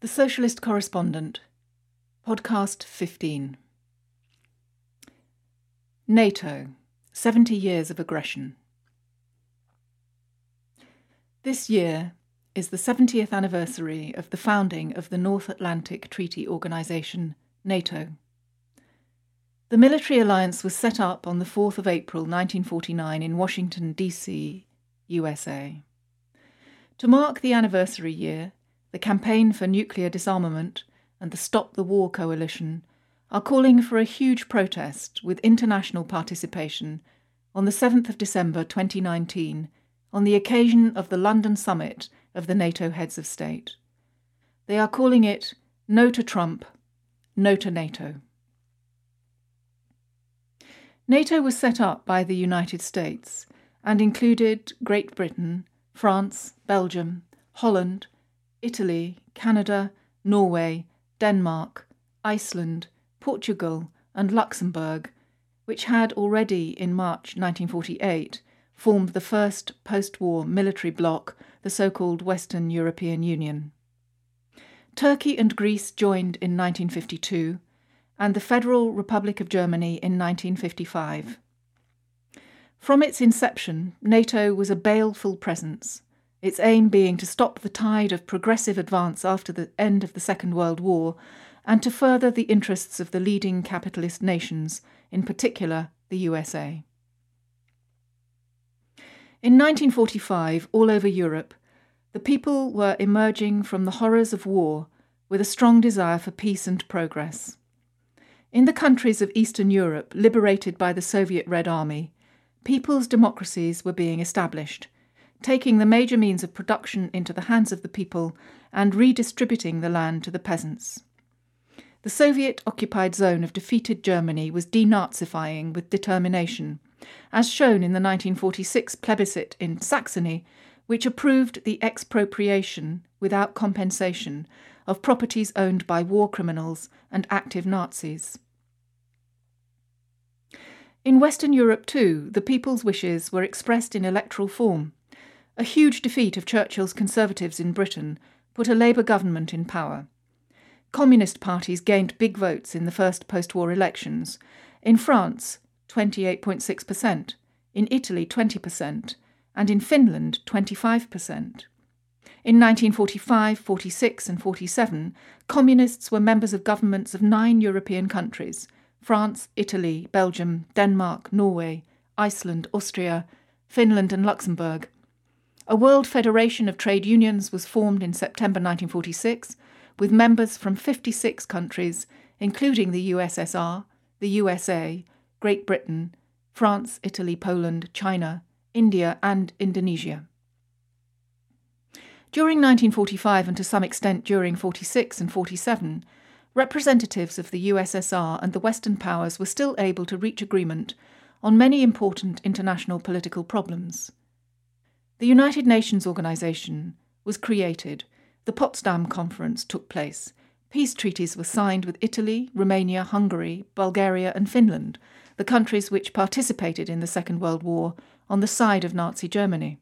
The Socialist Correspondent, Podcast 15. NATO 70 Years of Aggression. This year is the 70th anniversary of the founding of the North Atlantic Treaty Organisation, NATO. The military alliance was set up on the 4th of April 1949 in Washington, D.C., USA. To mark the anniversary year, the Campaign for Nuclear Disarmament, and the Stop the War Coalition are calling for a huge protest with international participation on the 7th of December 2019 on the occasion of the London summit of the NATO heads of state. They are calling it No to Trump, No to NATO. NATO was set up by the United States and included Great Britain, France, Belgium, Holland, Italy, Canada, Norway, Denmark, Iceland, Portugal, and Luxembourg, which had already in March 1948 formed the first post war military bloc, the so called Western European Union. Turkey and Greece joined in 1952, and the Federal Republic of Germany in 1955. From its inception, NATO was a baleful presence its aim being to stop the tide of progressive advance after the end of the Second World War and to further the interests of the leading capitalist nations, in particular the USA. In 1945, all over Europe, the people were emerging from the horrors of war with a strong desire for peace and progress. In the countries of Eastern Europe, liberated by the Soviet Red Army, people's democracies were being established taking the major means of production into the hands of the people and redistributing the land to the peasants. The Soviet occupied zone of defeated Germany was denazifying with determination, as shown in the 1946 plebiscite in Saxony, which approved the expropriation without compensation of properties owned by war criminals and active Nazis. In Western Europe, too, the people's wishes were expressed in electoral form a huge defeat of Churchill's Conservatives in Britain put a Labour government in power. Communist parties gained big votes in the first post war elections. In France, 28.6%, in Italy, 20%, and in Finland, 25%. In 1945, 46, and 47, communists were members of governments of nine European countries France, Italy, Belgium, Denmark, Norway, Iceland, Austria, Finland, and Luxembourg. A World Federation of Trade Unions was formed in September 1946 with members from 56 countries, including the USSR, the USA, Great Britain, France, Italy, Poland, China, India, and Indonesia. During 1945 and to some extent during 46 and 47, representatives of the USSR and the Western powers were still able to reach agreement on many important international political problems. The United Nations Organization was created, the Potsdam Conference took place, peace treaties were signed with Italy, Romania, Hungary, Bulgaria, and Finland, the countries which participated in the Second World War on the side of Nazi Germany.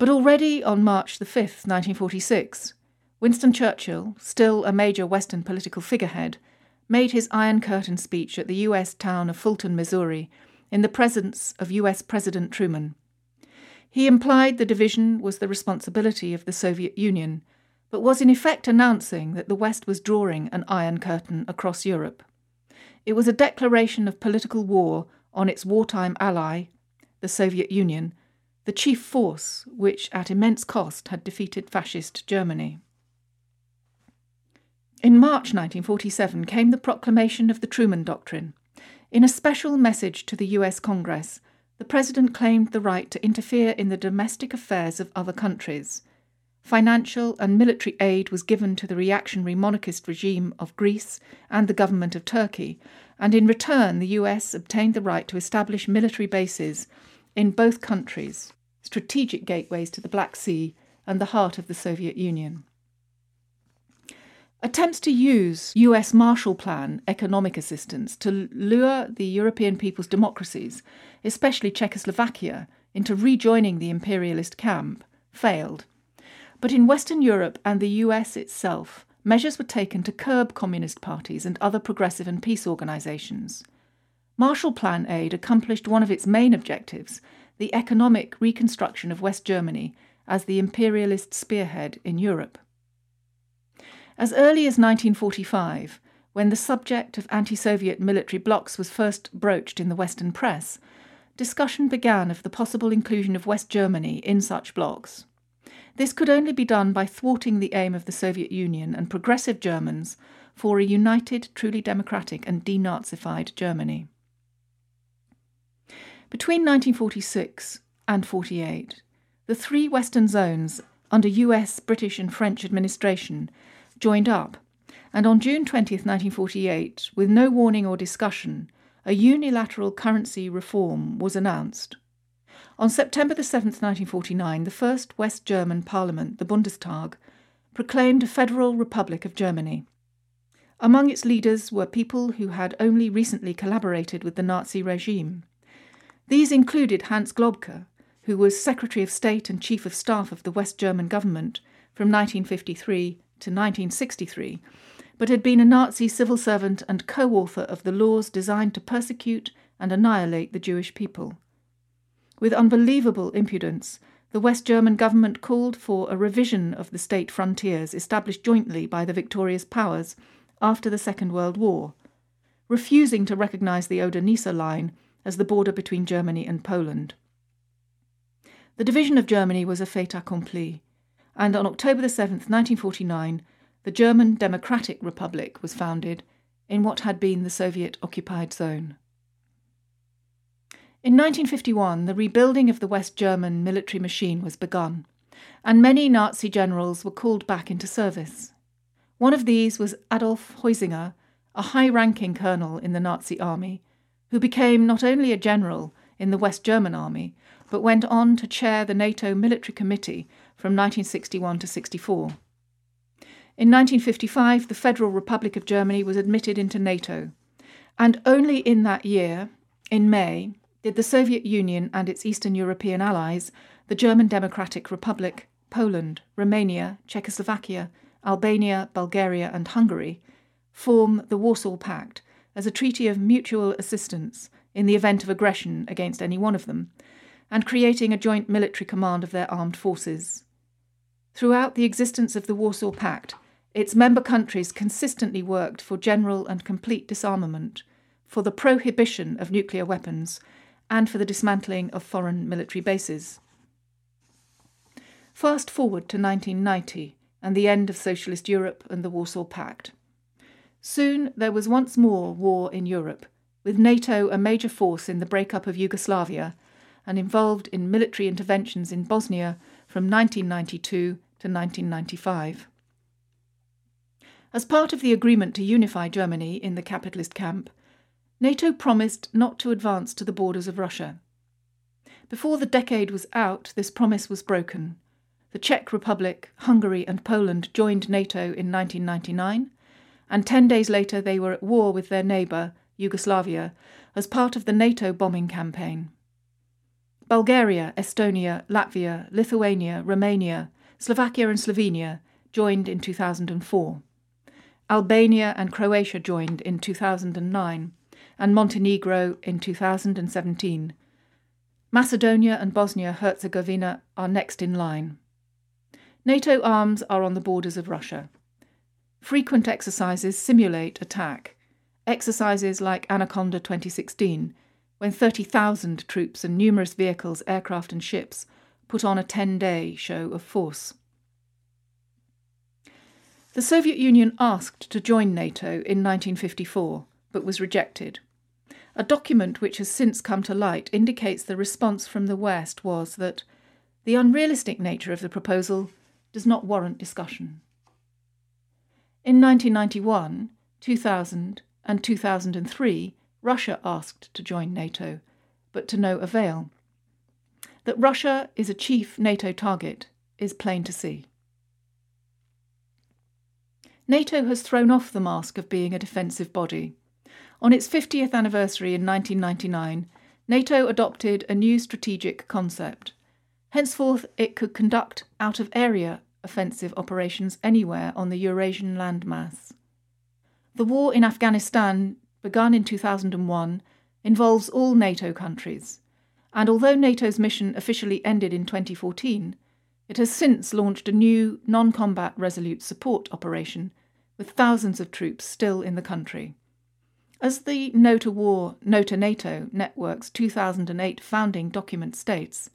But already on March the 5th, 1946, Winston Churchill, still a major Western political figurehead, made his Iron Curtain speech at the U.S. town of Fulton, Missouri, in the presence of U.S. President Truman. He implied the division was the responsibility of the Soviet Union, but was in effect announcing that the West was drawing an iron curtain across Europe. It was a declaration of political war on its wartime ally, the Soviet Union, the chief force which at immense cost had defeated fascist Germany. In March 1947 came the proclamation of the Truman Doctrine. In a special message to the US Congress, the President claimed the right to interfere in the domestic affairs of other countries. Financial and military aid was given to the reactionary monarchist regime of Greece and the government of Turkey, and in return, the US obtained the right to establish military bases in both countries, strategic gateways to the Black Sea and the heart of the Soviet Union. Attempts to use US Marshall Plan economic assistance to lure the European people's democracies, especially Czechoslovakia, into rejoining the imperialist camp failed. But in Western Europe and the US itself, measures were taken to curb communist parties and other progressive and peace organisations. Marshall Plan aid accomplished one of its main objectives the economic reconstruction of West Germany as the imperialist spearhead in Europe. As early as 1945, when the subject of anti Soviet military blocs was first broached in the Western press, discussion began of the possible inclusion of West Germany in such blocs. This could only be done by thwarting the aim of the Soviet Union and progressive Germans for a united, truly democratic, and denazified Germany. Between 1946 and 48, the three Western zones under US, British, and French administration joined up, and on June 20, 1948, with no warning or discussion, a unilateral currency reform was announced. On September 7, 1949, the first West German parliament, the Bundestag, proclaimed a federal republic of Germany. Among its leaders were people who had only recently collaborated with the Nazi regime. These included Hans Globke, who was Secretary of State and Chief of Staff of the West German government from 1953 to 1963, but had been a Nazi civil servant and co author of the laws designed to persecute and annihilate the Jewish people. With unbelievable impudence, the West German government called for a revision of the state frontiers established jointly by the victorious powers after the Second World War, refusing to recognize the Oder-Neisse line as the border between Germany and Poland. The division of Germany was a fait accompli, and on October 7, 1949, the German Democratic Republic was founded in what had been the Soviet occupied zone. In 1951, the rebuilding of the West German military machine was begun, and many Nazi generals were called back into service. One of these was Adolf Heusinger, a high ranking colonel in the Nazi army, who became not only a general in the West German army, but went on to chair the NATO Military Committee from 1961 to 64. In 1955, the Federal Republic of Germany was admitted into NATO, and only in that year, in May, did the Soviet Union and its Eastern European allies, the German Democratic Republic, Poland, Romania, Czechoslovakia, Albania, Bulgaria, and Hungary, form the Warsaw Pact as a treaty of mutual assistance in the event of aggression against any one of them, and creating a joint military command of their armed forces. Throughout the existence of the Warsaw Pact, its member countries consistently worked for general and complete disarmament, for the prohibition of nuclear weapons, and for the dismantling of foreign military bases. Fast forward to 1990 and the end of Socialist Europe and the Warsaw Pact. Soon there was once more war in Europe, with NATO a major force in the breakup of Yugoslavia and involved in military interventions in Bosnia from 1992 to 1995. As part of the agreement to unify Germany in the capitalist camp, NATO promised not to advance to the borders of Russia. Before the decade was out, this promise was broken. The Czech Republic, Hungary, and Poland joined NATO in 1999, and ten days later they were at war with their neighbour, Yugoslavia, as part of the NATO bombing campaign. Bulgaria, Estonia, Latvia, Lithuania, Romania, Slovakia, and Slovenia joined in 2004. Albania and Croatia joined in 2009, and Montenegro in 2017. Macedonia and Bosnia Herzegovina are next in line. NATO arms are on the borders of Russia. Frequent exercises simulate attack. Exercises like Anaconda 2016 when 30,000 troops and numerous vehicles, aircraft, and ships put on a 10 day show of force. The Soviet Union asked to join NATO in 1954, but was rejected. A document which has since come to light indicates the response from the West was that the unrealistic nature of the proposal does not warrant discussion. In 1991, 2000, and 2003, Russia asked to join NATO, but to no avail. That Russia is a chief NATO target is plain to see. NATO has thrown off the mask of being a defensive body. On its 50th anniversary in 1999, NATO adopted a new strategic concept. Henceforth, it could conduct out of area offensive operations anywhere on the Eurasian landmass. The war in Afghanistan, begun in 2001, involves all NATO countries, and although NATO's mission officially ended in 2014, it has since launched a new non combat resolute support operation with thousands of troops still in the country. As the No to War, No to NATO network's 2008 founding document states,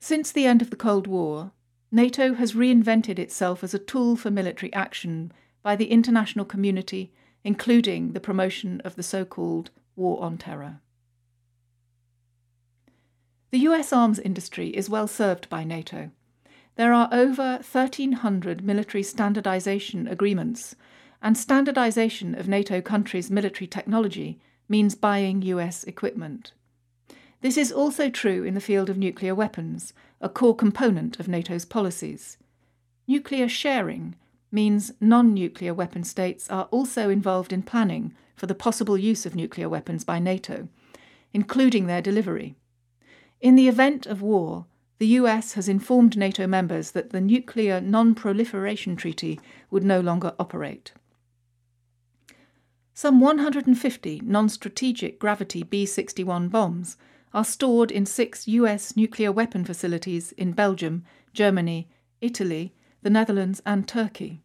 since the end of the Cold War, NATO has reinvented itself as a tool for military action by the international community, including the promotion of the so called War on Terror. The US arms industry is well served by NATO. There are over 1,300 military standardization agreements, and standardization of NATO countries' military technology means buying US equipment. This is also true in the field of nuclear weapons, a core component of NATO's policies. Nuclear sharing means non nuclear weapon states are also involved in planning for the possible use of nuclear weapons by NATO, including their delivery. In the event of war, the US has informed NATO members that the Nuclear Non Proliferation Treaty would no longer operate. Some 150 non strategic gravity B 61 bombs are stored in six US nuclear weapon facilities in Belgium, Germany, Italy, the Netherlands, and Turkey.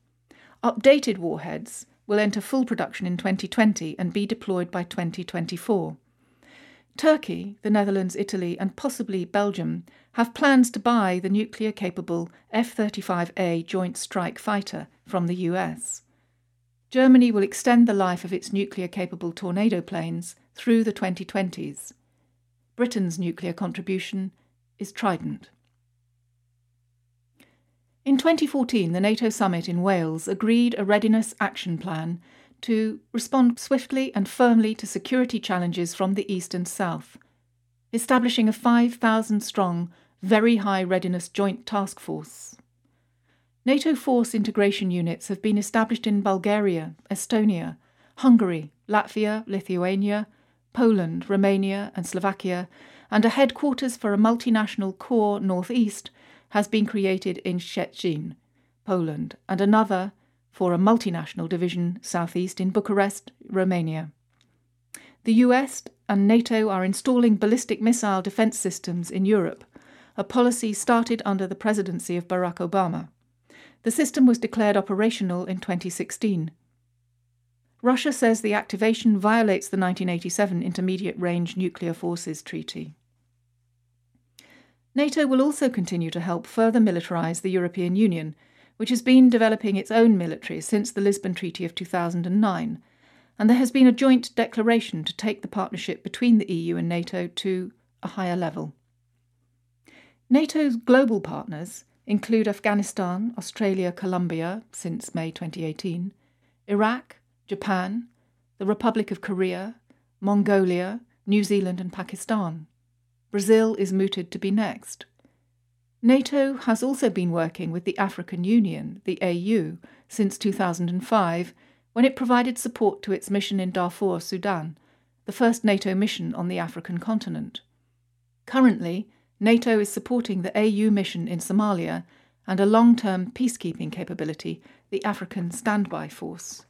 Updated warheads will enter full production in 2020 and be deployed by 2024. Turkey, the Netherlands, Italy, and possibly Belgium have plans to buy the nuclear capable F 35A Joint Strike Fighter from the US. Germany will extend the life of its nuclear capable Tornado planes through the 2020s. Britain's nuclear contribution is Trident. In 2014, the NATO summit in Wales agreed a readiness action plan to respond swiftly and firmly to security challenges from the east and south, establishing a 5,000 strong, very high readiness joint task force. NATO force integration units have been established in Bulgaria, Estonia, Hungary, Latvia, Lithuania, Poland, Romania, and Slovakia, and a headquarters for a multinational corps northeast has been created in Szczecin, Poland, and another for a multinational division southeast in Bucharest, Romania. The US and NATO are installing ballistic missile defense systems in Europe, a policy started under the presidency of Barack Obama. The system was declared operational in 2016. Russia says the activation violates the 1987 Intermediate Range Nuclear Forces Treaty. NATO will also continue to help further militarise the European Union, which has been developing its own military since the Lisbon Treaty of 2009, and there has been a joint declaration to take the partnership between the EU and NATO to a higher level. NATO's global partners include Afghanistan, Australia, Colombia since May 2018, Iraq, Japan, the Republic of Korea, Mongolia, New Zealand, and Pakistan. Brazil is mooted to be next. NATO has also been working with the African Union, the AU, since 2005 when it provided support to its mission in Darfur, Sudan, the first NATO mission on the African continent. Currently, NATO is supporting the AU mission in Somalia and a long term peacekeeping capability, the African Standby Force.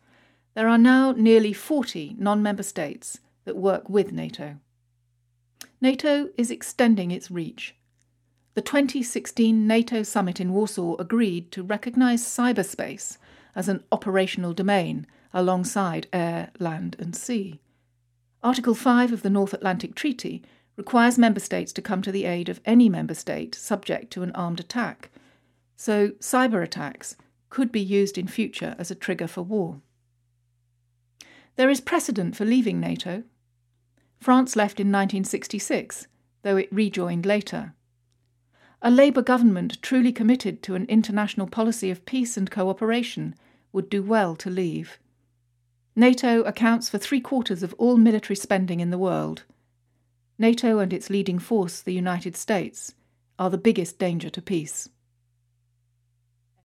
There are now nearly 40 non member states that work with NATO. NATO is extending its reach. The 2016 NATO summit in Warsaw agreed to recognise cyberspace as an operational domain alongside air, land, and sea. Article 5 of the North Atlantic Treaty requires member states to come to the aid of any member state subject to an armed attack, so cyber attacks could be used in future as a trigger for war. There is precedent for leaving NATO. France left in 1966, though it rejoined later. A Labour government truly committed to an international policy of peace and cooperation would do well to leave. NATO accounts for three quarters of all military spending in the world. NATO and its leading force, the United States, are the biggest danger to peace.